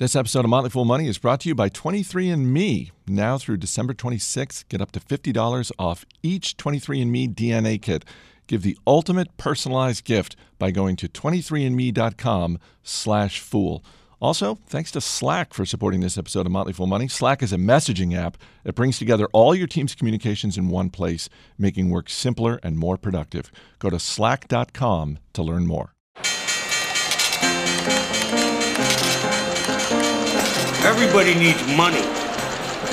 This episode of Motley Fool Money is brought to you by 23andMe. Now through December 26th, get up to $50 off each 23andMe DNA kit. Give the ultimate personalized gift by going to 23andme.com slash fool. Also, thanks to Slack for supporting this episode of Motley Fool Money. Slack is a messaging app that brings together all your team's communications in one place, making work simpler and more productive. Go to slack.com to learn more. Everybody needs money.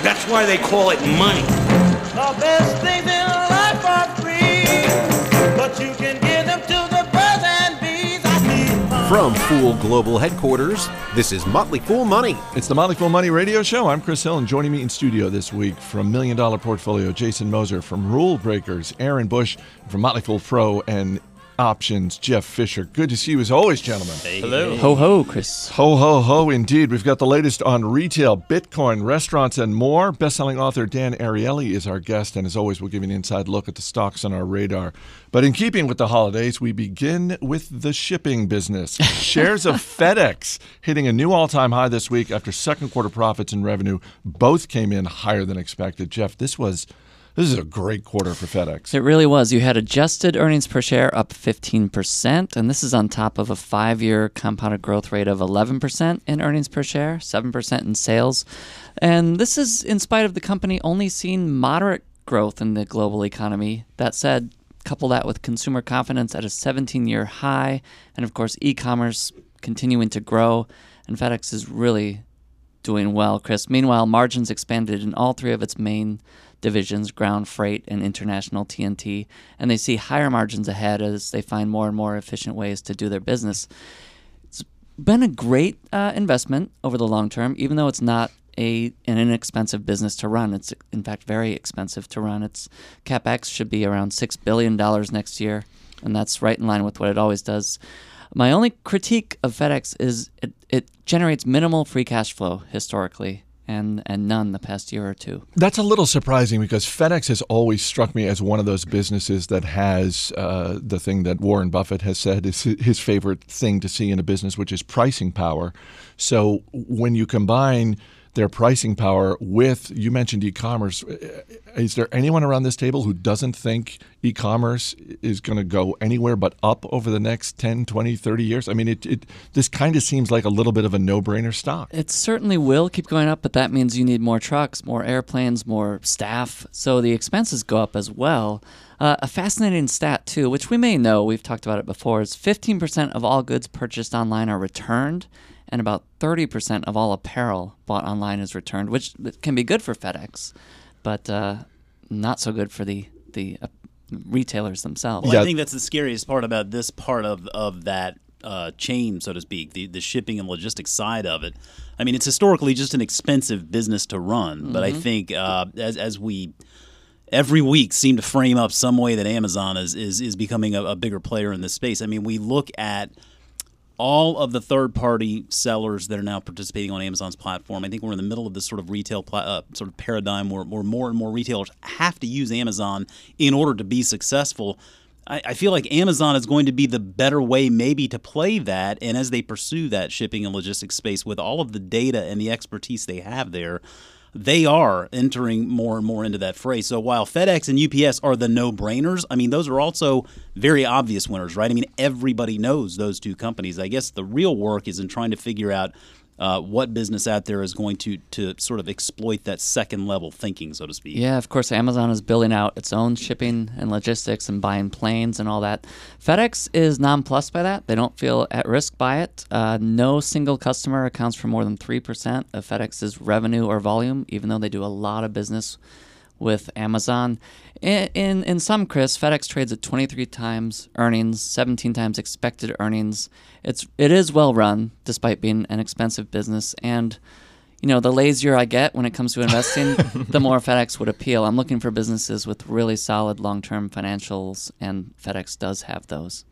That's why they call it money. The best things in life are free, but you can give them to the birds and bees. I need. From Fool Global Headquarters, this is Motley Fool Money. It's the Motley Fool Money Radio Show. I'm Chris Hill, and joining me in studio this week from Million Dollar Portfolio, Jason Moser, from Rule Breakers, Aaron Bush, from Motley Fool Pro and Options, Jeff Fischer. Good to see you as always, gentlemen. Hello. Ho ho, Chris. Ho, ho, ho, indeed. We've got the latest on retail, Bitcoin, restaurants, and more. Bestselling author Dan Ariely is our guest, and as always, we'll give you an inside look at the stocks on our radar. But in keeping with the holidays, we begin with the shipping business. Shares of FedEx hitting a new all time high this week after second quarter profits and revenue both came in higher than expected. Jeff, this was. This is a great quarter for FedEx. It really was. You had adjusted earnings per share up 15%, and this is on top of a five year compounded growth rate of 11% in earnings per share, 7% in sales. And this is in spite of the company only seeing moderate growth in the global economy. That said, couple that with consumer confidence at a 17 year high, and of course, e commerce continuing to grow, and FedEx is really doing well, Chris. Meanwhile, margins expanded in all three of its main divisions ground freight and international TNT, and they see higher margins ahead as they find more and more efficient ways to do their business. It's been a great uh, investment over the long term, even though it's not a an inexpensive business to run. It's in fact very expensive to run. Its capex should be around six billion dollars next year, and that's right in line with what it always does. My only critique of FedEx is it, it generates minimal free cash flow historically and and none the past year or two. That's a little surprising because FedEx has always struck me as one of those businesses that has uh, the thing that Warren Buffett has said is his favorite thing to see in a business, which is pricing power. So when you combine their pricing power with you mentioned e-commerce is there anyone around this table who doesn't think e-commerce is going to go anywhere but up over the next 10 20 30 years i mean it, it this kind of seems like a little bit of a no-brainer stock It certainly will keep going up, but that means you need more trucks, more airplanes, more staff. So the expenses go up as well. Uh, a fascinating stat, too, which we may know, we've talked about it before, is 15% of all goods purchased online are returned, and about 30% of all apparel bought online is returned, which can be good for FedEx, but uh, not so good for the, the uh, retailers themselves. Well, Yeah. I think that's the scariest part about this part of of that uh, chain, so to speak, the the shipping and logistics side of it. I mean, it's historically just an expensive business to run, but I think uh, as as we every week seem to frame up some way that Amazon is is is becoming a, a bigger player in this space. I mean, we look at all of the third party sellers that are now participating on Amazon's platform. I think we're in the middle of this sort of retail uh, sort of paradigm where, where more and more retailers have to use Amazon in order to be successful. I, I feel like Amazon is going to be the better way, maybe, to play that. And as they pursue that shipping and logistics space with all of the data and the expertise they have there, they are entering more and more into that fray. So while FedEx and UPS are the no-brainers, I mean those are also very obvious winners, right? I mean everybody knows those two companies. I guess the real work is in trying to figure out uh, what business out there is going to to sort of exploit that second level thinking, so to speak. Yeah, of course, Amazon is building out its own shipping and logistics and buying planes and all that. FedEx is nonplussed by that. They don't feel at risk by it. Uh, no single customer accounts for more than 3% of FedEx's revenue or volume, even though they do a lot of business with Amazon. In, in, in sum, Chris, FedEx trades at 23 times earnings, 17 times expected earnings. It's it is well run, despite being an expensive business, and you know, the lazier I get when it comes to investing, the more FedEx would appeal. I'm looking for businesses with really solid long-term financials, and FedEx does have those.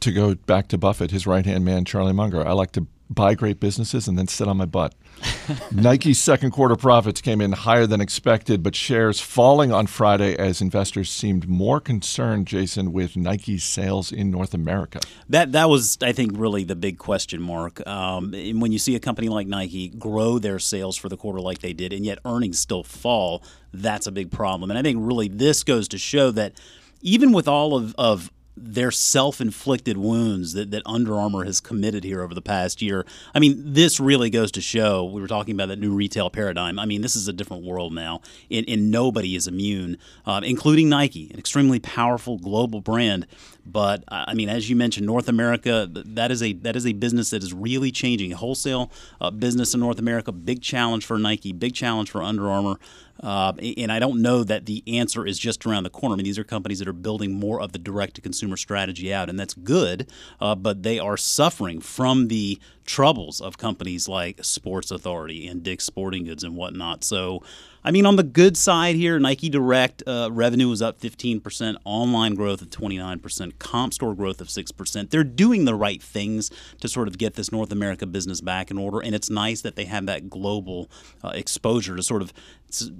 to go back to Buffett, his right hand man, Charlie Munger. I like to buy great businesses and then sit on my butt. Nike's second quarter profits came in higher than expected, but shares falling on Friday as investors seemed more concerned, Jason, with Nike's sales in North America. That that was, I think, really the big question mark. Um, and when you see a company like Nike grow their sales for the quarter like they did, and yet earnings still fall, that's a big problem. And I think really this goes to show that even with all of, of their self-inflicted wounds that, that Under Armour has committed here over the past year. I mean, this really goes to show we were talking about that new retail paradigm. I mean, this is a different world now, and, and nobody is immune, um, including Nike, an extremely powerful global brand. But I mean, as you mentioned, North America that is a that is a business that is really changing. Wholesale uh, business in North America, big challenge for Nike, big challenge for Under Armour. Uh, and I don't know that the answer is just around the corner. I mean, these are companies that are building more of the direct to consumer strategy out, and that's good, uh, but they are suffering from the troubles of companies like Sports Authority and Dick's Sporting Goods and whatnot. So, I mean, on the good side here, Nike Direct uh, revenue was up 15%, online growth of 29%, comp store growth of 6%. They're doing the right things to sort of get this North America business back in order, and it's nice that they have that global uh, exposure to sort of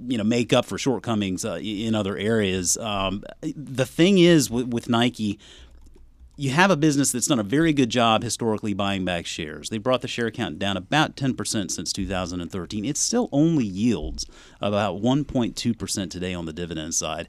you know make up for shortcomings uh, in other areas. Um, the thing is with, with Nike you have a business that's done a very good job historically buying back shares. They brought the share count down about 10% since 2013. It still only yields about 1.2% today on the dividend side.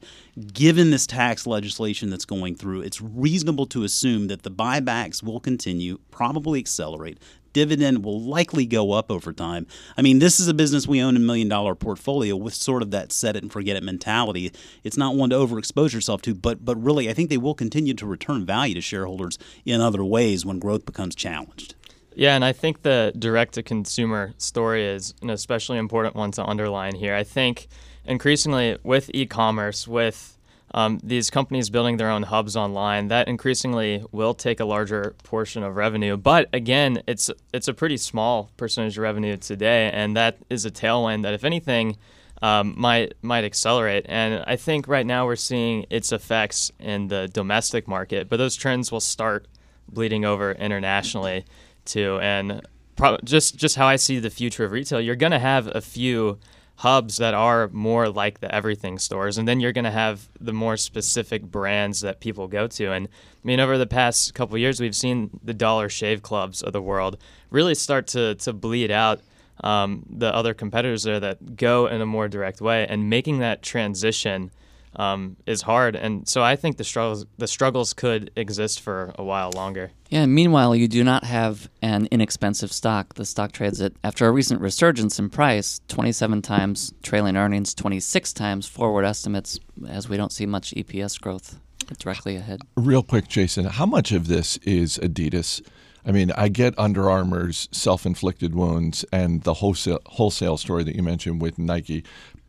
Given this tax legislation that's going through, it's reasonable to assume that the buybacks will continue, probably accelerate dividend will likely go up over time. I mean, this is a business we own a million dollar portfolio with sort of that set it and forget it mentality. It's not one to overexpose yourself to, but but really I think they will continue to return value to shareholders in other ways when growth becomes challenged. Yeah, and I think the direct to consumer story is an especially important one to underline here. I think increasingly with e commerce, with um, these companies building their own hubs online, that increasingly will take a larger portion of revenue. But again, it's it's a pretty small percentage of revenue today, and that is a tailwind that, if anything, um, might might accelerate. And I think right now we're seeing its effects in the domestic market, but those trends will start bleeding over internationally too. And pro- just just how I see the future of retail, you're to have a few hubs that are more like the everything stores and then you're going to have the more specific brands that people go to. And i mean over the past couple years we've seen the dollar shave clubs of the world really start to, to bleed out um, the other competitors there that go in a more direct way and making that transition um, is hard, and so I think the struggles the struggles could exist for a while longer. Yeah. Meanwhile, you do not have an inexpensive stock. The stock trades at after a recent resurgence in price, 27 times trailing earnings, 26 times forward estimates, as we don't see much EPS growth directly ahead. Real quick, Jason, how much of this is Adidas? I mean, I get Under Armour's self-inflicted wounds and the wholesale wholesale story that you mentioned with Nike, but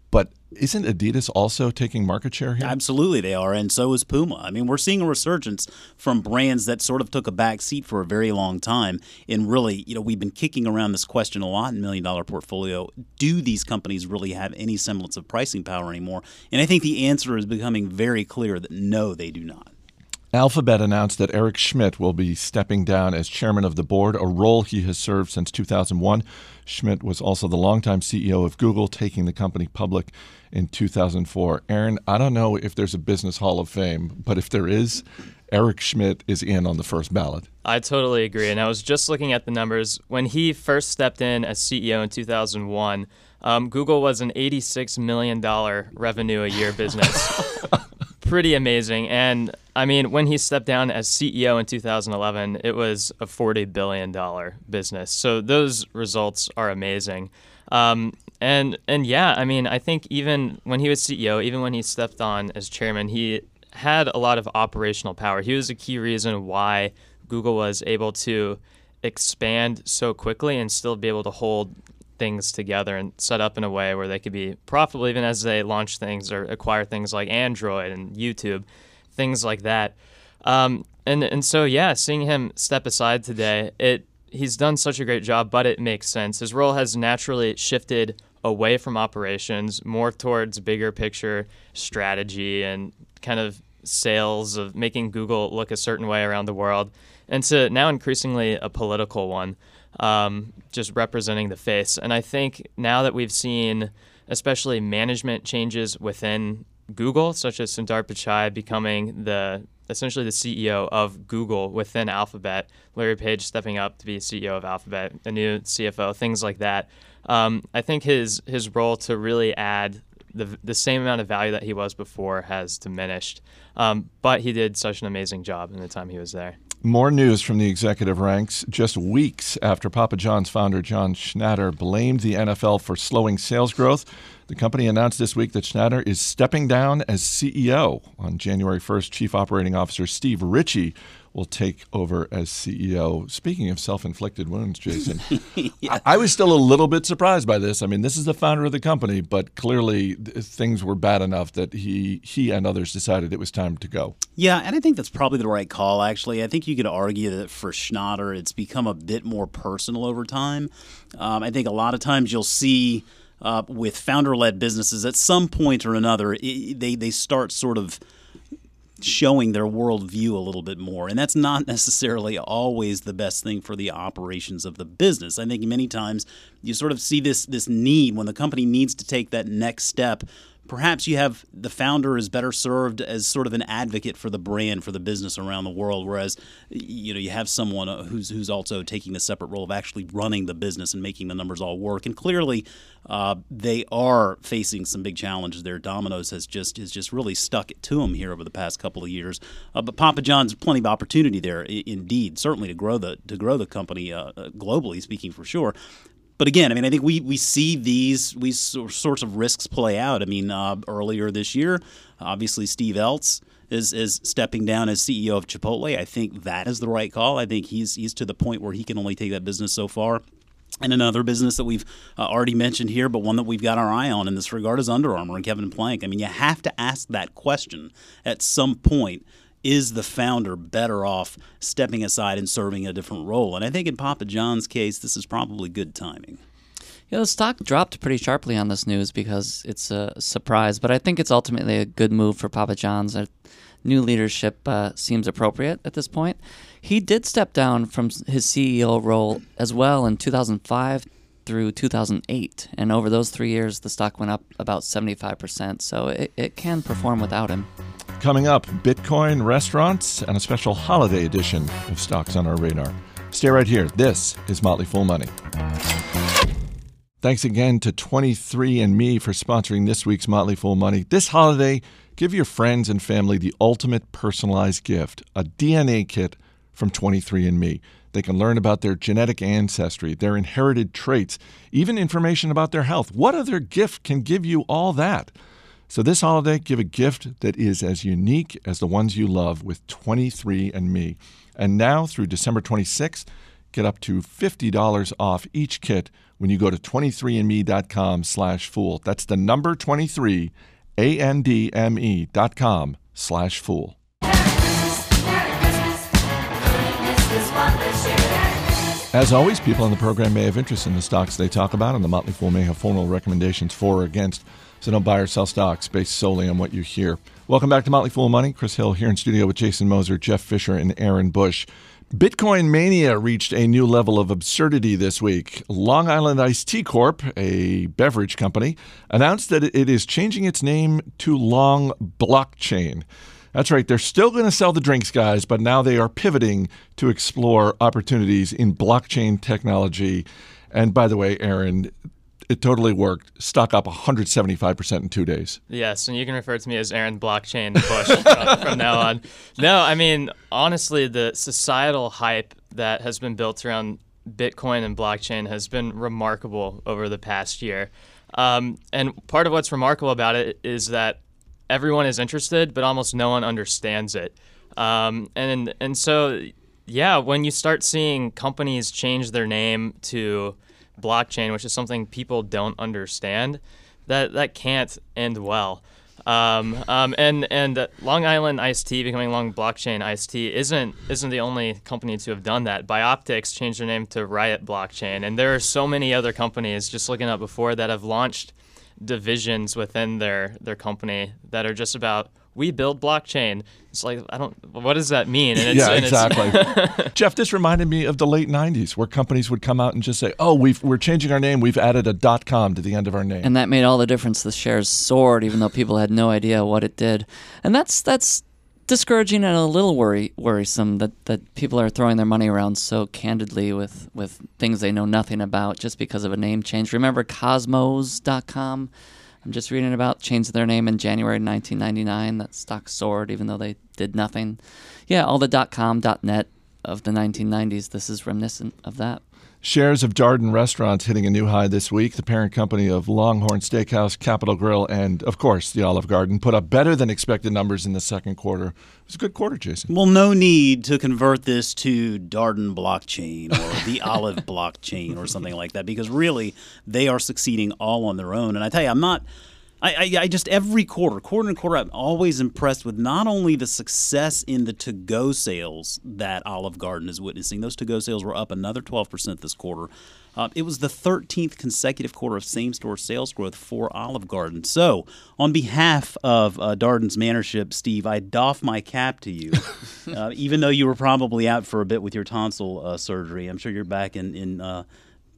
isn't Adidas also taking market share here? Absolutely, they are, and so is Puma. I mean, we're seeing a resurgence from brands that sort of took a back seat for a very long time. And really, you know, we've been kicking around this question a lot in Million Dollar Portfolio. Do these companies really have any semblance of pricing power anymore? And I think the answer is becoming very clear that no, they do not. Alphabet announced that Eric Schmidt will be stepping down as chairman of the board, a role he has served since 2001. Schmidt was also the longtime CEO of Google, taking the company public in 2004. Aaron, I don't know if there's a business hall of fame, but if there is, Eric Schmidt is in on the first ballot. I totally agree. And I was just looking at the numbers. When he first stepped in as CEO in 2001, um, Google was an $86 million revenue a year business. Pretty amazing. And I mean, when he stepped down as CEO in 2011, it was a $40 billion business. So those results are amazing. Um, and and yeah, I mean, I think even when he was CEO, even when he stepped on as chairman, he had a lot of operational power. He was a key reason why Google was able to expand so quickly and still be able to hold things together and set up in a way where they could be profitable even as they launch things or acquire things like Android and YouTube, things like that. Um, and and so yeah, seeing him step aside today, it he's done such a great job, but it makes sense. His role has naturally shifted away from operations, more towards bigger picture strategy and kind of sales of making Google look a certain way around the world, and to now increasingly a political one. um, just representing the face. And I think now that we've seen, especially management changes within Google, such as Sundar Pichai becoming the essentially the CEO of Google within Alphabet, Larry Page stepping up to be CEO of Alphabet, a new CFO, things like that. Um, I think his his role to really add the the same amount of value that he was before has diminished. Um, but he did such an amazing job in the time he was there. More news from the executive ranks. Just weeks after Papa John's founder John Schnatter blamed the NFL for slowing sales growth, the company announced this week that Schnatter is stepping down as CEO. On January 1st, Chief Operating Officer Steve Ritchie will take over as CEO. Speaking of self inflicted wounds, Jason, I, I was still a little bit surprised by this. I mean, this is the founder of the company, but clearly th- things were bad enough that he, he and others decided it was time to go. Yeah, and I think that's probably the right call, actually. I think you could argue that for Schnatter, it's become a bit more personal over time. Um, I think a lot of times you'll see. Uh, with founder-led businesses, at some point or another, it, they they start sort of showing their worldview a little bit more. And that's not necessarily always the best thing for the operations of the business. I think many times you sort of see this this need when the company needs to take that next step. Perhaps you have the founder is better served as sort of an advocate for the brand for the business around the world, whereas you know you have someone uh, who's who's also taking the separate role of actually running the business and making the numbers all work. And clearly, uh, they are facing some big challenges there. Domino's has just has just really stuck it to them here over the past couple of years. Uh, but Papa John's plenty of opportunity there, I- indeed, certainly to grow the to grow the company uh, uh, globally, speaking for sure. But again, I mean, I think we, we see these we sorts of risks play out. I mean, uh, earlier this year, obviously Steve Ells is is stepping down as CEO of Chipotle. I think that is the right call. I think he's he's to the point where he can only take that business so far. And another business that we've uh, already mentioned here, but one that we've got our eye on in this regard is Under Armour and Kevin Plank. I mean, you have to ask that question at some point. Is the founder better off stepping aside and serving a different role? And I think in Papa John's case, this is probably good timing. Yeah, the stock dropped pretty sharply on this news because it's a surprise, but I think it's ultimately a good move for Papa John's. New leadership uh, seems appropriate at this point. He did step down from his CEO role as well in 2005 through 2008, and over those three years, the stock went up about 75%, so it, it can perform without him. Coming up, Bitcoin restaurants and a special holiday edition of Stocks on Our Radar. Stay right here. This is Motley Fool Money. Thanks again to 23andMe for sponsoring this week's Motley Fool Money. This holiday, give your friends and family the ultimate personalized gift a DNA kit from 23andMe. They can learn about their genetic ancestry, their inherited traits, even information about their health. What other gift can give you all that? So this holiday, give a gift that is as unique as the ones you love with 23andMe. And now through December 26th, get up to $50 off each kit when you go to 23andme.com slash fool. That's the number 23, A-N-D-M-E dot com slash fool. As always, people on the program may have interest in the stocks they talk about, and the Motley Fool may have formal recommendations for or against. So don't buy or sell stocks based solely on what you hear. Welcome back to Motley Fool Money. Chris Hill here in studio with Jason Moser, Jeff Fischer, and Aaron Bush. Bitcoin mania reached a new level of absurdity this week. Long Island Iced Tea Corp, a beverage company, announced that it is changing its name to Long Blockchain. That's right, they're still going to sell the drinks, guys, but now they are pivoting to explore opportunities in blockchain technology. And by the way, Aaron, it totally worked. Stock up 175% in two days. Yes, and you can refer to me as Aaron Blockchain Bush from now on. No, I mean honestly, the societal hype that has been built around Bitcoin and blockchain has been remarkable over the past year. Um, and part of what's remarkable about it is that everyone is interested, but almost no one understands it. Um, and and so yeah, when you start seeing companies change their name to blockchain, which is something people don't understand, that that can't end well. Um, um, and and Long Island Iced Tea becoming Long Blockchain Iced Tea isn't isn't the only company to have done that. Bioptix changed their name to Riot Blockchain, and there are so many other companies just looking up before that have launched divisions within their their company that are just about we build blockchain. It's like I don't. What does that mean? And it's, yeah, and it's- exactly. Jeff, this reminded me of the late '90s, where companies would come out and just say, "Oh, we've, we're changing our name. We've added a dot .com to the end of our name." and that made all the difference. The shares soared, even though people had no idea what it did, and that's that's discouraging and a little worry worrisome that, that people are throwing their money around so candidly with with things they know nothing about just because of a name change. Remember Cosmos.com? I'm just reading about changing their name in January 1999. That stock soared even though they did nothing. Yeah, all the .com, .net of the 1990s. This is reminiscent of that. Shares of Darden Restaurants hitting a new high this week. The parent company of Longhorn Steakhouse, Capital Grille, and of course the Olive Garden put up better than expected numbers in the second quarter. It was a good quarter, Jason. Well, no need to convert this to Darden blockchain or the Olive blockchain or something like that because really they are succeeding all on their own. And I tell you, I'm not. I, I, I just every quarter, quarter and quarter, I'm always impressed with not only the success in the to-go sales that Olive Garden is witnessing. Those to-go sales were up another 12% this quarter. Uh, it was the 13th consecutive quarter of same-store sales growth for Olive Garden. So, on behalf of uh, Darden's management, Steve, I doff my cap to you. uh, even though you were probably out for a bit with your tonsil uh, surgery, I'm sure you're back in in uh,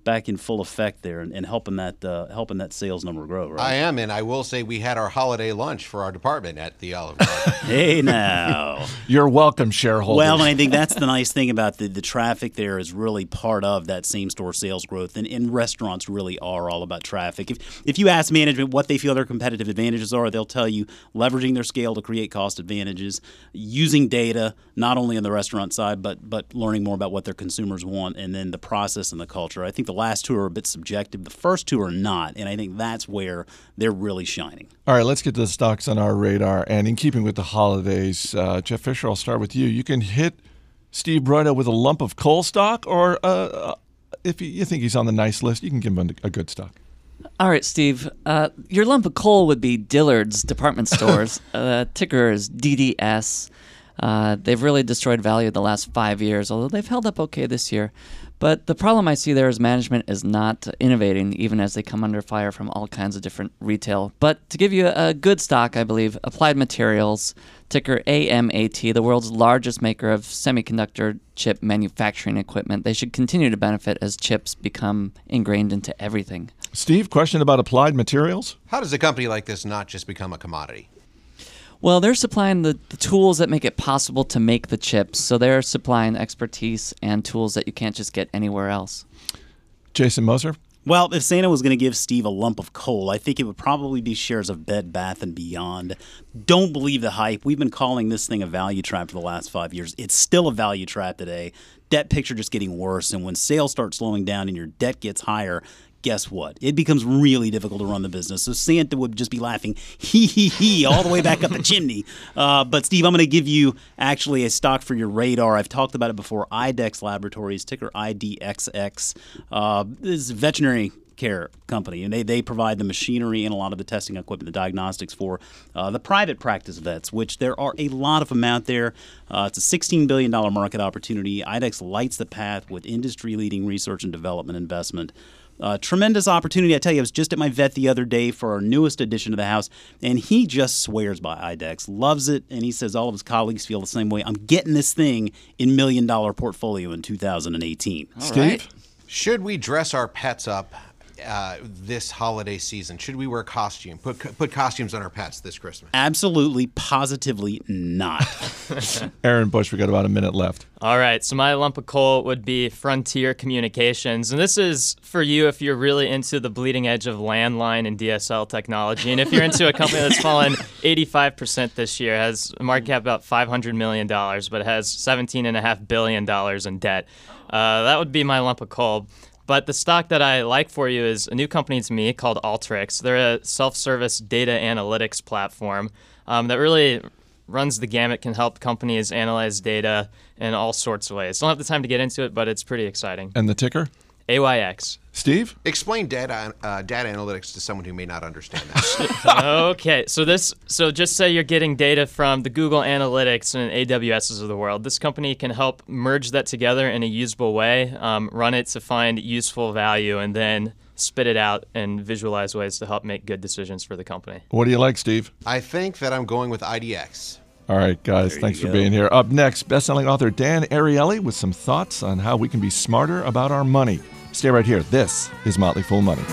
back in full effect there and, and helping that uh, helping that sales number grow. Right? I am, and I will say we had our holiday lunch for our department at the Olive Garden. hey now. You're welcome, shareholders. Well, and I think that's the nice thing about the, the traffic there is really part of that same store sales growth. And, and restaurants really are all about traffic. If, if you ask management what they feel their competitive advantages are, they'll tell you leveraging their scale to create cost advantages, using data, not only on the restaurant side, but, but learning more about what their consumers want, and then the process and the culture. I think the last two are a bit subjective. The first two are not. And I think that's where they're really shining. All right, let's get to the stocks on our radar. And in keeping with the holidays, uh, Jeff Fischer, I'll start with you. You can hit Steve Broido with a lump of coal stock, or uh, if you, you think he's on the nice list, you can give him a, a good stock. All right, Steve. Uh, your lump of coal would be Dillard's department stores. uh, ticker is DDS. Uh, they've really destroyed value the last five years, although they've held up okay this year. But the problem I see there is management is not innovating, even as they come under fire from all kinds of different retail. But to give you a, a good stock, I believe, Applied Materials, ticker AMAT, the world's largest maker of semiconductor chip manufacturing equipment, they should continue to benefit as chips become ingrained into everything. Steve, question about applied materials? How does a company like this not just become a commodity? Well, they're supplying the, the tools that make it possible to make the chips. So they're supplying expertise and tools that you can't just get anywhere else. Jason Moser? Well, if Santa was going to give Steve a lump of coal, I think it would probably be shares of Bed Bath and Beyond. Don't believe the hype. We've been calling this thing a value trap for the last five years. It's still a value trap today. Debt picture just getting worse, and when sales start slowing down and your debt gets higher, guess what? It becomes really difficult to run the business. So Santa would just be laughing, hee hee hee, all the way back up the chimney. Uh, but Steve, I'm going to give you actually a stock for your radar. I've talked about it before. IDEXX Laboratories, ticker IDXX. Uh, this is a veterinary care company, and they, they provide the machinery and a lot of the testing equipment, the diagnostics for uh, the private practice vets, which there are a lot of them out there. Uh, it's a $16 billion market opportunity. IDEXX lights the path with industry leading research and development investment. Uh, tremendous opportunity. I tell you, I was just at my vet the other day for our newest addition to the house, and he just swears by IDEXX, loves it, and he says all of his colleagues feel the same way. I'm getting this thing in million dollar portfolio in 2018. Steve? right. Should we dress our pets up uh, this holiday season? Should we wear costume? Put put costumes on our pets this Christmas? Absolutely, positively not. Aaron Bush, we got about a minute left. All right, so my lump of coal would be Frontier Communications. And this is for you if you're really into the bleeding edge of landline and DSL technology. And if you're into a company that's fallen 85% this year, has a market cap about $500 million, but it has $17.5 billion in debt, uh, that would be my lump of coal. But the stock that I like for you is a new company to me called Alteryx. They're a self service data analytics platform um, that really runs the gamut, can help companies analyze data in all sorts of ways. Don't have the time to get into it, but it's pretty exciting. And the ticker? AYX. Steve? Explain data uh, data analytics to someone who may not understand that. okay, so this so just say you're getting data from the Google Analytics and AWSs of the world. This company can help merge that together in a usable way, um, run it to find useful value, and then spit it out and visualize ways to help make good decisions for the company. What do you like, Steve? I think that I'm going with IDX. All right, guys, thanks for being here. Up next, best-selling author Dan Ariely with some thoughts on how we can be smarter about our money. Stay right here. This is Motley Fool Money.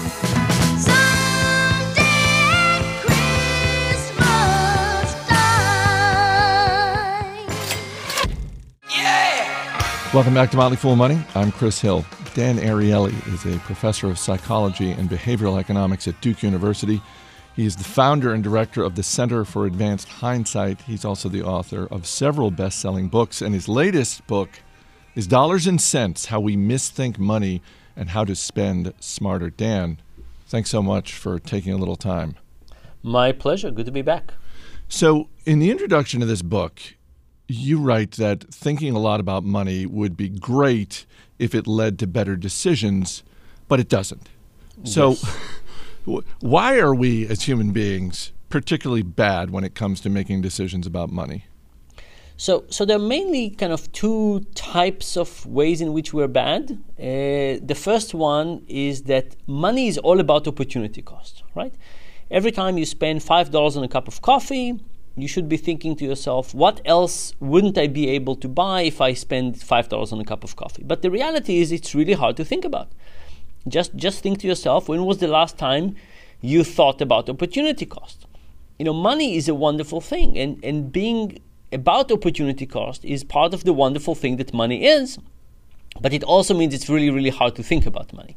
Welcome back to Motley Fool Money. I'm Chris Hill. Dan Ariely is a professor of psychology and behavioral economics at Duke University. He is the founder and director of the Center for Advanced Hindsight. He's also the author of several best selling books, and his latest book is Dollars and Sense How We Misthink Money and How to Spend Smarter. Dan, thanks so much for taking a little time. My pleasure. Good to be back. So, in the introduction to this book, you write that thinking a lot about money would be great if it led to better decisions, but it doesn't. So, why are we as human beings particularly bad when it comes to making decisions about money? So, so there are mainly kind of two types of ways in which we're bad. Uh, the first one is that money is all about opportunity cost, right? Every time you spend five dollars on a cup of coffee, you should be thinking to yourself, what else wouldn't I be able to buy if I spend $5 on a cup of coffee? But the reality is, it's really hard to think about. Just, just think to yourself, when was the last time you thought about opportunity cost? You know, money is a wonderful thing, and, and being about opportunity cost is part of the wonderful thing that money is, but it also means it's really, really hard to think about money.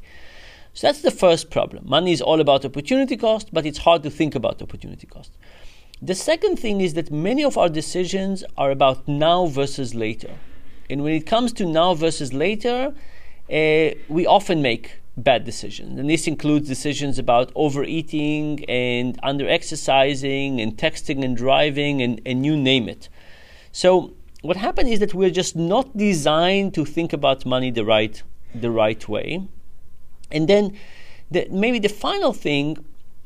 So that's the first problem. Money is all about opportunity cost, but it's hard to think about opportunity cost. The second thing is that many of our decisions are about now versus later. And when it comes to now versus later, uh, we often make bad decisions. And this includes decisions about overeating and under exercising and texting and driving and, and you name it. So what happened is that we're just not designed to think about money the right the right way. And then the, maybe the final thing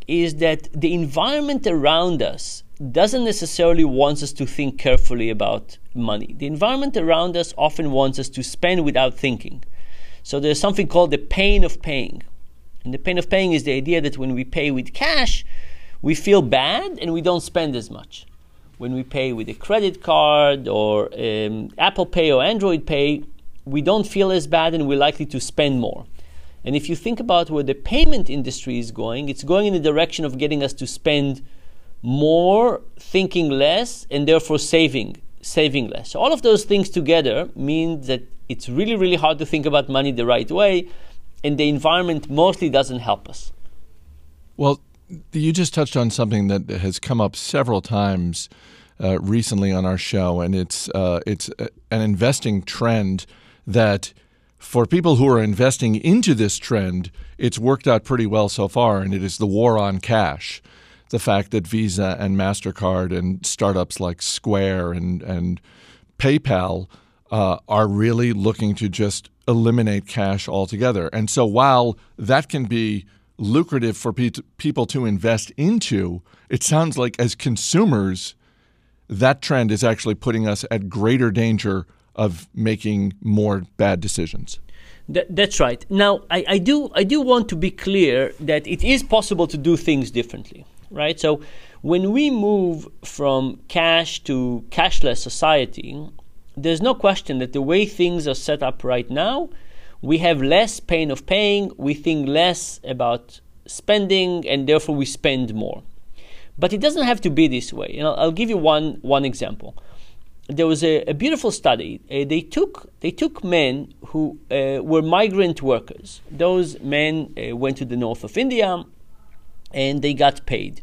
is that the environment around us doesn't necessarily want us to think carefully about money. The environment around us often wants us to spend without thinking. So there's something called the pain of paying. And the pain of paying is the idea that when we pay with cash, we feel bad and we don't spend as much. When we pay with a credit card or um, Apple Pay or Android Pay, we don't feel as bad and we're likely to spend more. And if you think about where the payment industry is going, it's going in the direction of getting us to spend more, thinking less, and therefore saving saving less. So all of those things together mean that it's really, really hard to think about money the right way, and the environment mostly doesn't help us. Well, you just touched on something that has come up several times uh, recently on our show, and it's uh, it's an investing trend that for people who are investing into this trend, it's worked out pretty well so far, and it is the war on cash the fact that Visa and MasterCard and startups like Square and, and PayPal uh, are really looking to just eliminate cash altogether. And so while that can be lucrative for pe- people to invest into, it sounds like as consumers, that trend is actually putting us at greater danger of making more bad decisions. That, that's right. Now, I, I, do I do want to be clear that it is possible to do things differently right? So when we move from cash to cashless society, there's no question that the way things are set up right now, we have less pain of paying, we think less about spending, and therefore we spend more. But it doesn't have to be this way. You know, I'll give you one, one example. There was a, a beautiful study. Uh, they took they took men who uh, were migrant workers. Those men uh, went to the north of India and they got paid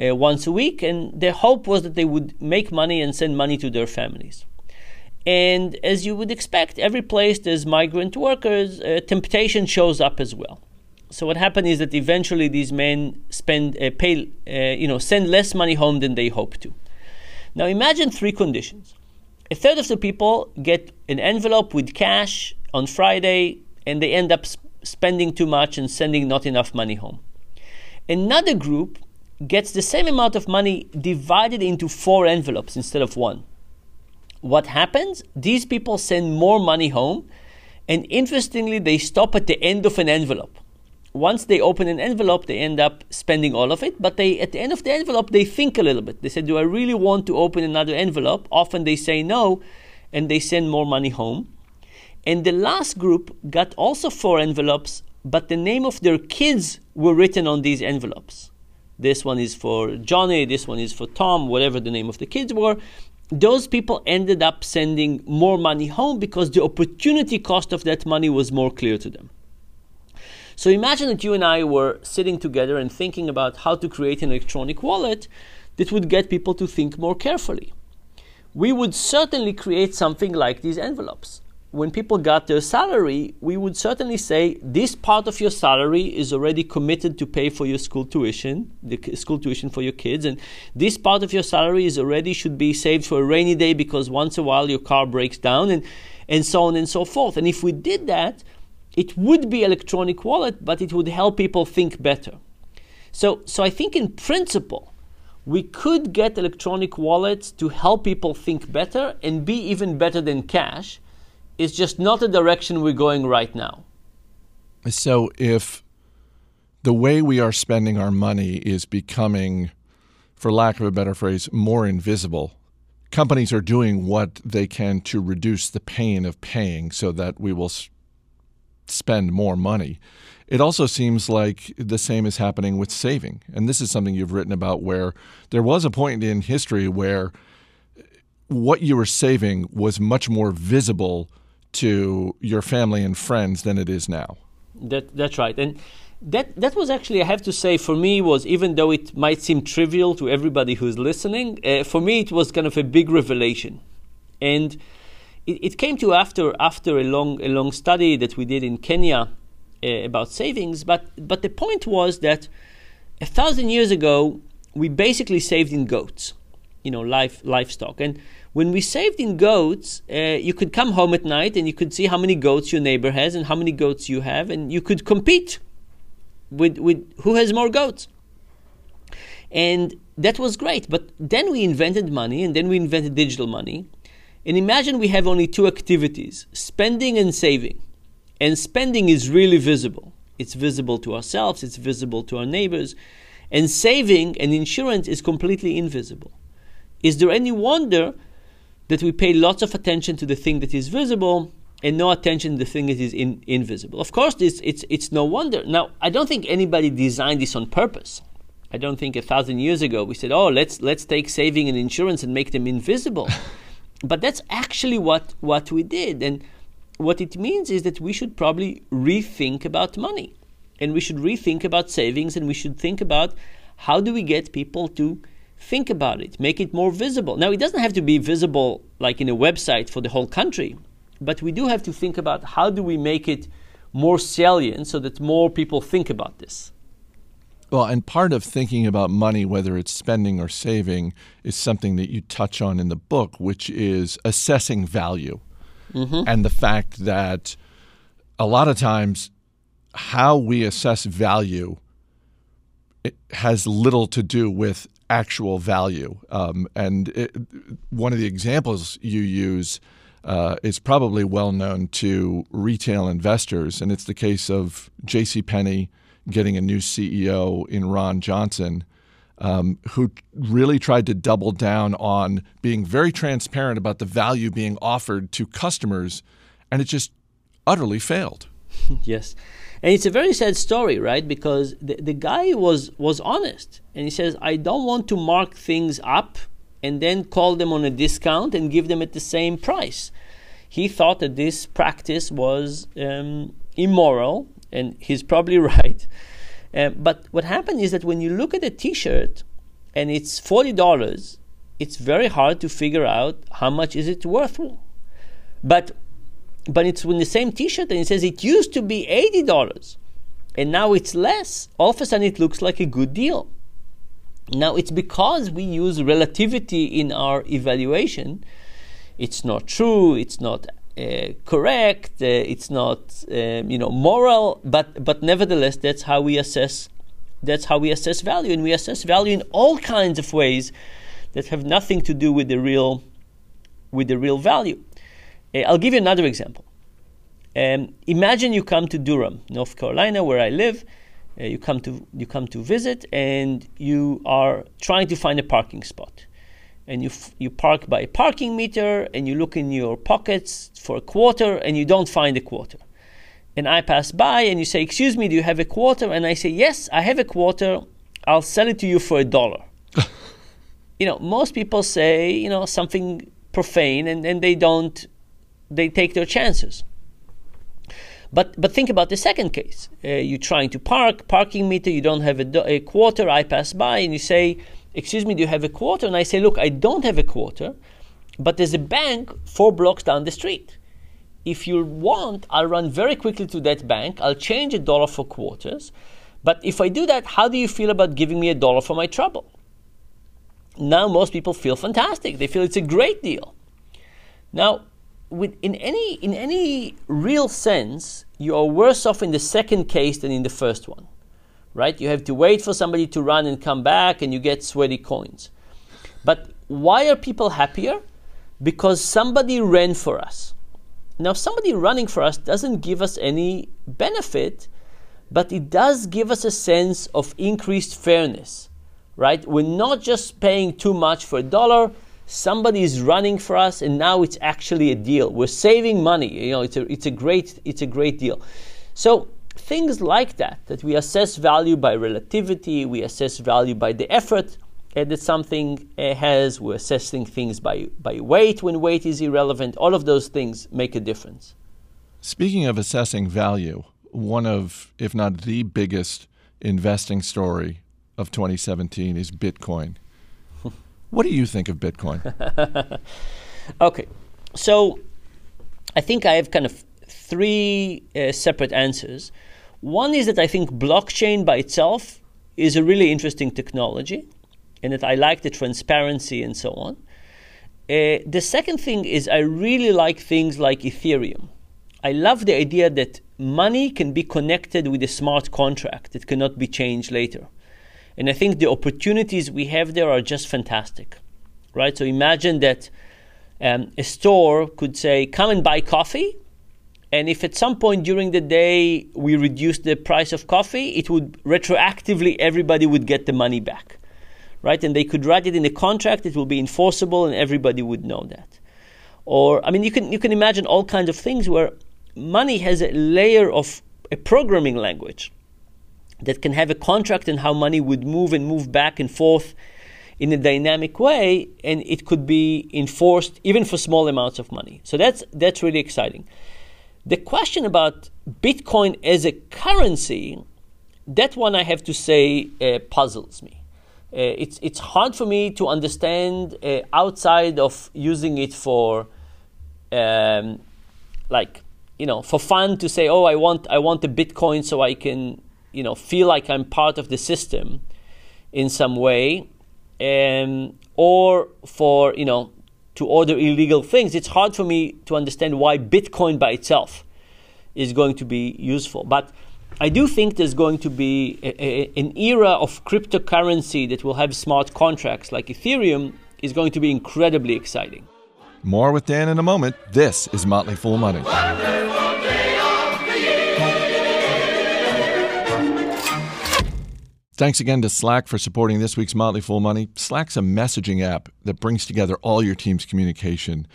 uh, once a week. And their hope was that they would make money and send money to their families. And as you would expect, every place there's migrant workers, uh, temptation shows up as well. So what happened is that eventually these men spend, uh, pay, uh, you know, send less money home than they hope to. Now imagine three conditions: a third of the people get an envelope with cash on Friday, and they end up sp- spending too much and sending not enough money home. Another group gets the same amount of money divided into four envelopes instead of one. What happens? These people send more money home, and interestingly, they stop at the end of an envelope. once they open an envelope, they end up spending all of it. But they, at the end of the envelope, they think a little bit. They say, "Do I really want to open another envelope?" Often they say no, and they send more money home. And the last group got also four envelopes, but the name of their kids were written on these envelopes. This one is for Johnny, this one is for Tom, whatever the name of the kids were. Those people ended up sending more money home because the opportunity cost of that money was more clear to them. So imagine that you and I were sitting together and thinking about how to create an electronic wallet that would get people to think more carefully. We would certainly create something like these envelopes when people got their salary, we would certainly say this part of your salary is already committed to pay for your school tuition, the school tuition for your kids, and this part of your salary is already should be saved for a rainy day because once a while your car breaks down, and and so on and so forth. And if we did that, it would be electronic wallet, but it would help people think better. So so I think in principle. We could get electronic wallets to help people think better and be even better than cash it's just not the direction we're going right now. So if the way we are spending our money is becoming, for lack of a better phrase, more invisible, companies are doing what they can to reduce the pain of paying so that we will spend more money. It also seems like the same is happening with saving. And this is something you've written about where there was a point in history where uh, what you were saving was much more visible to your family and friends than it is now. That that's right, and that that was actually I have to say for me was even though it might seem trivial to everybody who's listening, uh, for me it was kind of a big revelation, and it, it, came to after after a long a long study that we did in Kenya uh, about savings. But but the point was that a thousand years ago we basically saved in goats, you know, life livestock and when we saved in goats, uh, you could come home at night and you could see how many goats your neighbor has and how many goats you have, and you could compete with, with who has more goats. And that was great. But then we invented money and then we invented digital money. And imagine we have only two activities spending and saving. And spending is really visible. It's visible to ourselves, it's visible to our neighbors. And saving and insurance is completely invisible. Is there any wonder that we pay lots of attention to the thing that is visible and no attention to the thing that is in, invisible. Of course, this, it's, it's no wonder. Now, I don't think anybody designed this on purpose. I don't think a thousand years ago we said, oh, let's, let's take saving and insurance and make them invisible. but that's actually what, what we did. And what it means is that we should probably rethink about money. And we should rethink about savings and we should think about how do we get people to think about it, make it more visible. Now, it doesn't have to be visible like in a website for the whole country, but we do have to think about how do we make it more salient so that more people think about this. Well, and part of thinking about money, whether it's spending or saving, is something that you touch on in the book, which is assessing value. Mm-hmm. And the fact that a lot of times how we assess value it has little to do with actual value. Um, and it, one of the examples you use uh, is probably well known to retail investors, and it's the case of J.C. Penney getting a new CEO in Ron Johnson. Um, who really tried to double down on being very transparent about the value being offered to customers, and it just utterly failed. yes. And it's a very sad story, right? Because the, the guy was, was honest. And he says, I don't want to mark things up and then call them on a discount and give them at the same price. He thought that this practice was um, immoral, and he's probably right. Uh, but what happened is that when you look at a t shirt and it's $40, it's very hard to figure out how much is it worth. But but it's in the same T-shirt, and it says it used to be eighty dollars, and now it's less. All of a sudden, it looks like a good deal. Now it's because we use relativity in our evaluation. It's not true. It's not uh, correct. Uh, it's not um, you know moral. But but nevertheless, that's how we assess. That's how we assess value, and we assess value in all kinds of ways that have nothing to do with the real with the real value. Uh, I'll give you another example. Um, imagine you come to Durham, North Carolina, where I live, Uh, you come to you come to visit, and you are trying to find a parking spot, and you f- you park by a parking meter, and you look in your pockets for a quarter, and you don't find a quarter. And I pass by, and you say, "Excuse me, do you have a quarter?" And I say, "Yes, I have a quarter. I'll sell it to you for a dollar." you know, most people say, you know, something profane, and, and they don't, they take their chances. But but think about the second case. Uh, you're trying to park, parking meter, you don't have a, do- a quarter. I pass by and you say, "Excuse me, do you have a quarter?" And I say, "Look, I don't have a quarter, but there's a bank four blocks down the street. If you want, I'll run very quickly to that bank. I'll change a dollar for quarters. But if I do that, how do you feel about giving me a dollar for my trouble?" Now most people feel fantastic. They feel it's a great deal. Now, with, in any in any real sense, you are worse off in the second case than in the first one, right? You have to wait for somebody to run and come back, and you get sweaty coins. But why are people happier? Because somebody ran for us. Now, somebody running for us doesn't give us any benefit, but it does give us a sense of increased fairness, right? We're not just paying too much for a dollar somebody is running for us and now it's actually a deal. We're saving money you know it's a, it's a great it's a great deal. So things like that that we assess value by relativity we assess value by the effort uh, that something uh, has we're assessing things by by weight when weight is irrelevant all of those things make a difference. Speaking of assessing value, one of, if not the biggest investing story of 2017 is Bitcoin. What do you think of Bitcoin? Okay, so I think I have kind of three uh, separate answers. One is that I think blockchain by itself is a really interesting technology, and that I like the transparency and so on. Uh, the second thing is I really like things like Ethereum. I love the idea that money can be connected with a smart contract that cannot be changed later. And I think the opportunities we have there are just fantastic, right? So imagine that um, a store could say, "Come and buy coffee," and if at some point during the day we reduce the price of coffee, it would retroactively everybody would get the money back, right? And they could write it in a contract; it will be enforceable, and everybody would know that. Or I mean, you can you can imagine all kinds of things where money has a layer of a programming language that can have a contract and how money would move and move back and forth in a dynamic way, and it could be enforced even for small amounts of money. So that's that's really exciting. The question about Bitcoin as a currency, that one I have to say uh, puzzles me. Uh, it's it's hard for me to understand uh, outside of using it for, um, like you know, for fun to say, oh, I want I want a Bitcoin so I can you know feel like I'm part of the system in some way, um, or for you know to order illegal things. It's hard for me to understand why Bitcoin by itself is going to be useful, but. I do think there's going to be a, a, an era of cryptocurrency that will have smart contracts like Ethereum is going to be incredibly exciting. More with Dan in a moment. This is Motley Fool Money. Thanks again to Slack for supporting this week's Motley Fool Money. Slack's a messaging app that brings together all your team's communication.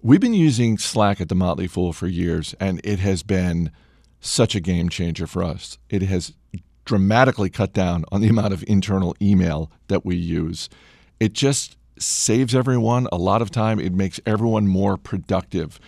We've been using Slack at the Motley Fool for years, and it has been such a game changer for us. It has dramatically cut down on the amount of internal email that we use. It just saves everyone a lot of time. It makes everyone more productive.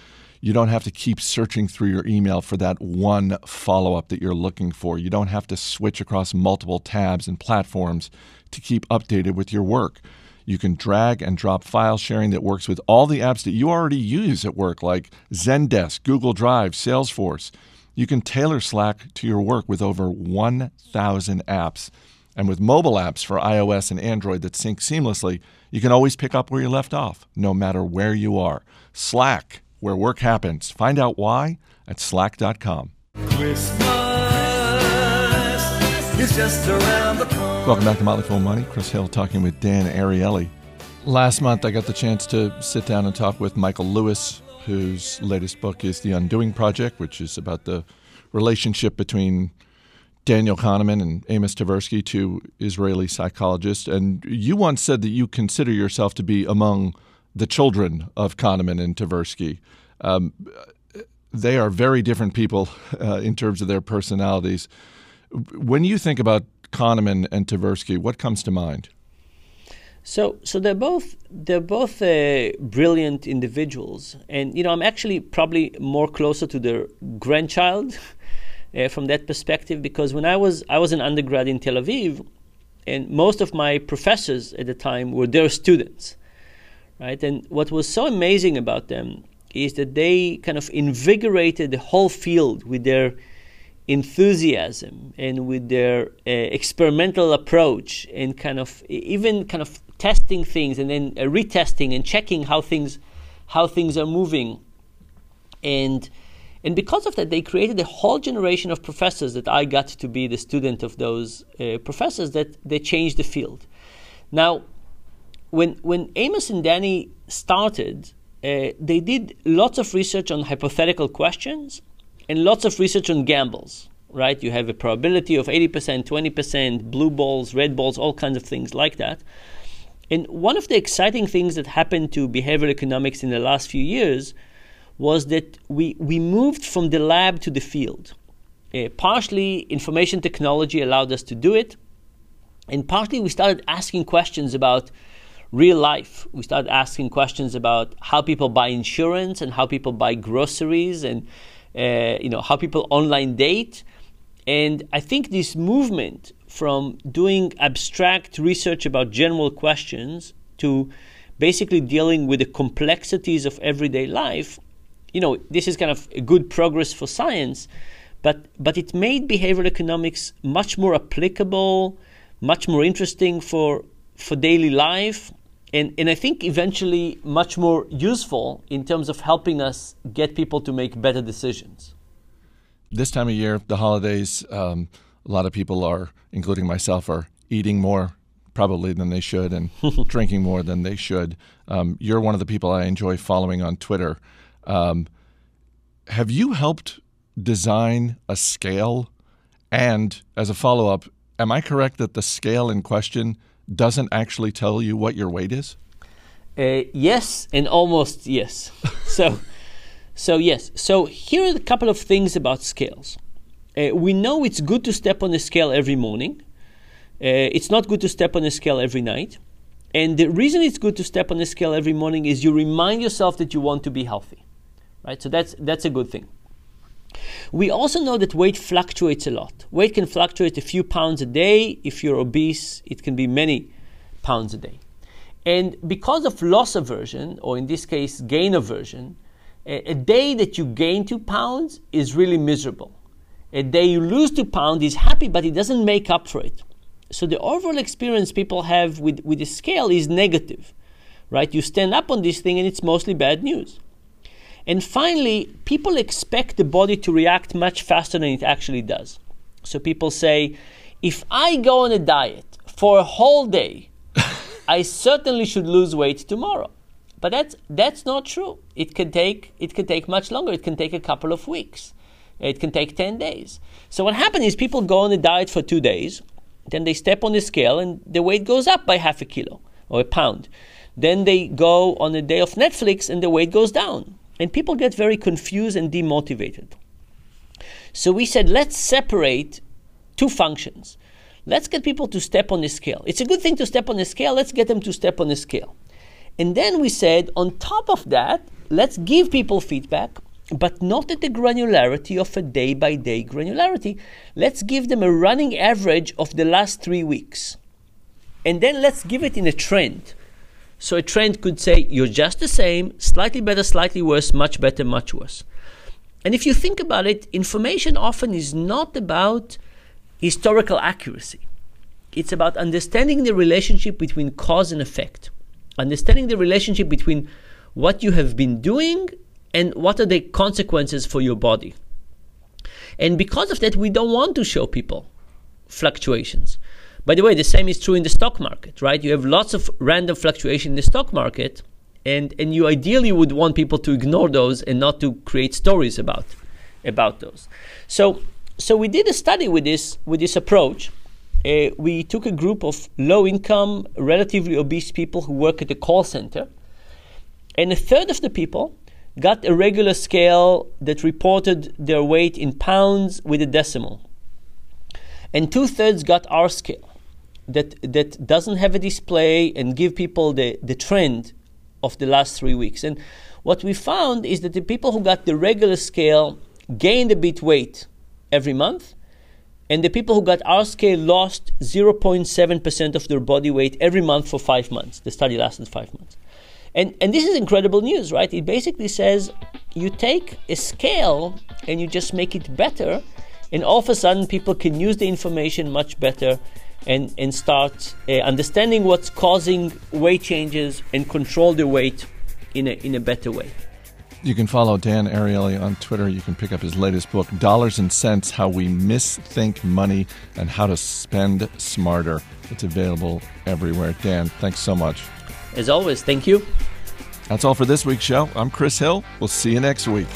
You don't have to keep searching through your email for that one follow up that you're looking for. You don't have to switch across multiple tabs and platforms to keep updated with your work. You can drag and drop file sharing that works with all the apps that you already use at work, like Zendesk, Google Drive, Salesforce. You can tailor Slack to your work with over 1,000 apps. And with mobile apps for iOS and Android that sync seamlessly, you can always pick up where you left off, no matter where you are. Slack, where work happens. Find out why at slack.com. Welcome back to Motley Fool Money. Chris Hill talking with Dan Ariely. Last month, I got the chance to sit down and talk with Michael Lewis, whose latest book is The Undoing Project, which is about the relationship between Daniel Kahneman and Amos Tversky, two Israeli psychologists, and you once said that you consider yourself to be among the children of Kahneman and Tversky. Um, they are very different people uh, in terms of their personalities. When you think about Kahneman and Tversky, what comes to mind? So, so they're both they're both uh, brilliant individuals, and you know I'm actually probably more closer to their grandchild uh, from that perspective because when I was I was an undergrad in Tel Aviv, and most of my professors at the time were their students, right? And what was so amazing about them is that they kind of invigorated the whole field with their enthusiasm and with their uh, experimental approach and kind of even kind of testing things and then uh, retesting and checking how things how things are moving and and because of that they created a whole generation of professors that I got to be the student of those uh, professors that they changed the field now when when Amos and Danny started uh, they did lots of research on hypothetical questions and lots of research on gambles, right? You have a probability of 80%, 20%, blue balls, red balls, all kinds of things like that. And one of the exciting things that happened to behavioral economics in the last few years was that we, we moved from the lab to the field. Uh, partially, information technology allowed us to do it, and partly, we started asking questions about real life. We started asking questions about how people buy insurance and how people buy groceries and uh, you know how people online date. And I think this movement from doing abstract research about general questions to basically dealing with the complexities of everyday life, you know, this is kind of a good progress for science, but but it made behavioral economics much more applicable, much more interesting for for daily life and, and I think eventually much more useful in terms of helping us get people to make better decisions. This time of year, the holidays, um, a lot of people are, including myself, are eating more probably than they should and drinking more than they should. Um, you're one of the people I enjoy following on Twitter. Um, have you helped design a scale? And as a follow up, am I correct that the scale in question doesn't actually tell you what your weight is? Uh, yes, and almost yes. so, so yes. So here are a couple of things about scales. Uh, we know it's good to step on a scale every morning. Uh, it's not good to step on a scale every night. And the reason it's good to step on a scale every morning is you remind yourself that you want to be healthy, right? So that's that's a good thing. We also know that weight fluctuates a lot. Weight can fluctuate a few pounds a day. If you're obese, it can be many pounds a day. And because of loss aversion, or in this case, gain aversion, a, day that you gain two pounds is really miserable. A day you lose two pounds is happy, but it doesn't make up for it. So the overall experience people have with, with the scale is negative, right? You stand up on this thing and it's mostly bad news. And finally, people expect the body to react much faster than it actually does. So people say, if I go on a diet for a whole day, I certainly should lose weight tomorrow. But that's that's not true. It can take it can take much longer. It can take a couple of weeks. It can take 10 days. So what happens is people go on a diet for 2 days, then they step on the scale and the weight goes up by half a kilo or a pound. Then they go on a day of Netflix and the weight goes down and people get very confused and demotivated. So we said, let's separate two functions. Let's get people to step on the scale. It's a good thing to step on the scale. Let's get them to step on the scale. And then we said, on top of that, let's give people feedback, but not at the granularity of a day by day granularity. Let's give them a running average of the last three weeks. And then let's give it in a trend. So a trend could say you're just the same, slightly better, slightly worse, much better, much worse. And if you think about it, information often is not about historical accuracy. It's about understanding the relationship between cause and effect, understanding the relationship between what you have been doing and what are the consequences for your body. And because of that, we don't want to show people fluctuations. By the way, the same is true in the stock market, right? You have lots of random fluctuation in the stock market, and, and you ideally would want people to ignore those and not to create stories about, about those. So so we did a study with this with this approach. Uh, we took a group of low-income, relatively obese people who work at a call center, and a third of the people got a regular scale that reported their weight in pounds with a decimal, and two-thirds got our scale that that doesn't have a display and give people the, the trend of the last three weeks. And what we found is that the people who got the regular scale gained a bit weight every month, and the people who got our scale lost 0.7% of their body weight every month for five months. The study lasted five months. And, and this is incredible news, right? It basically says you take a scale and you just make it better, and all of a sudden people can use the information much better and, and start uh, understanding what's causing weight changes and control the weight in a, in a better way. You can follow Dan Ariely on Twitter. You can pick up his latest book, Dollars and Sense How We Misthink Money and How to Spend Smarter. It's available everywhere. Dan, thanks so much. As always, thank you. That's all for this week's show. I'm Chris Hill. We'll see you next week.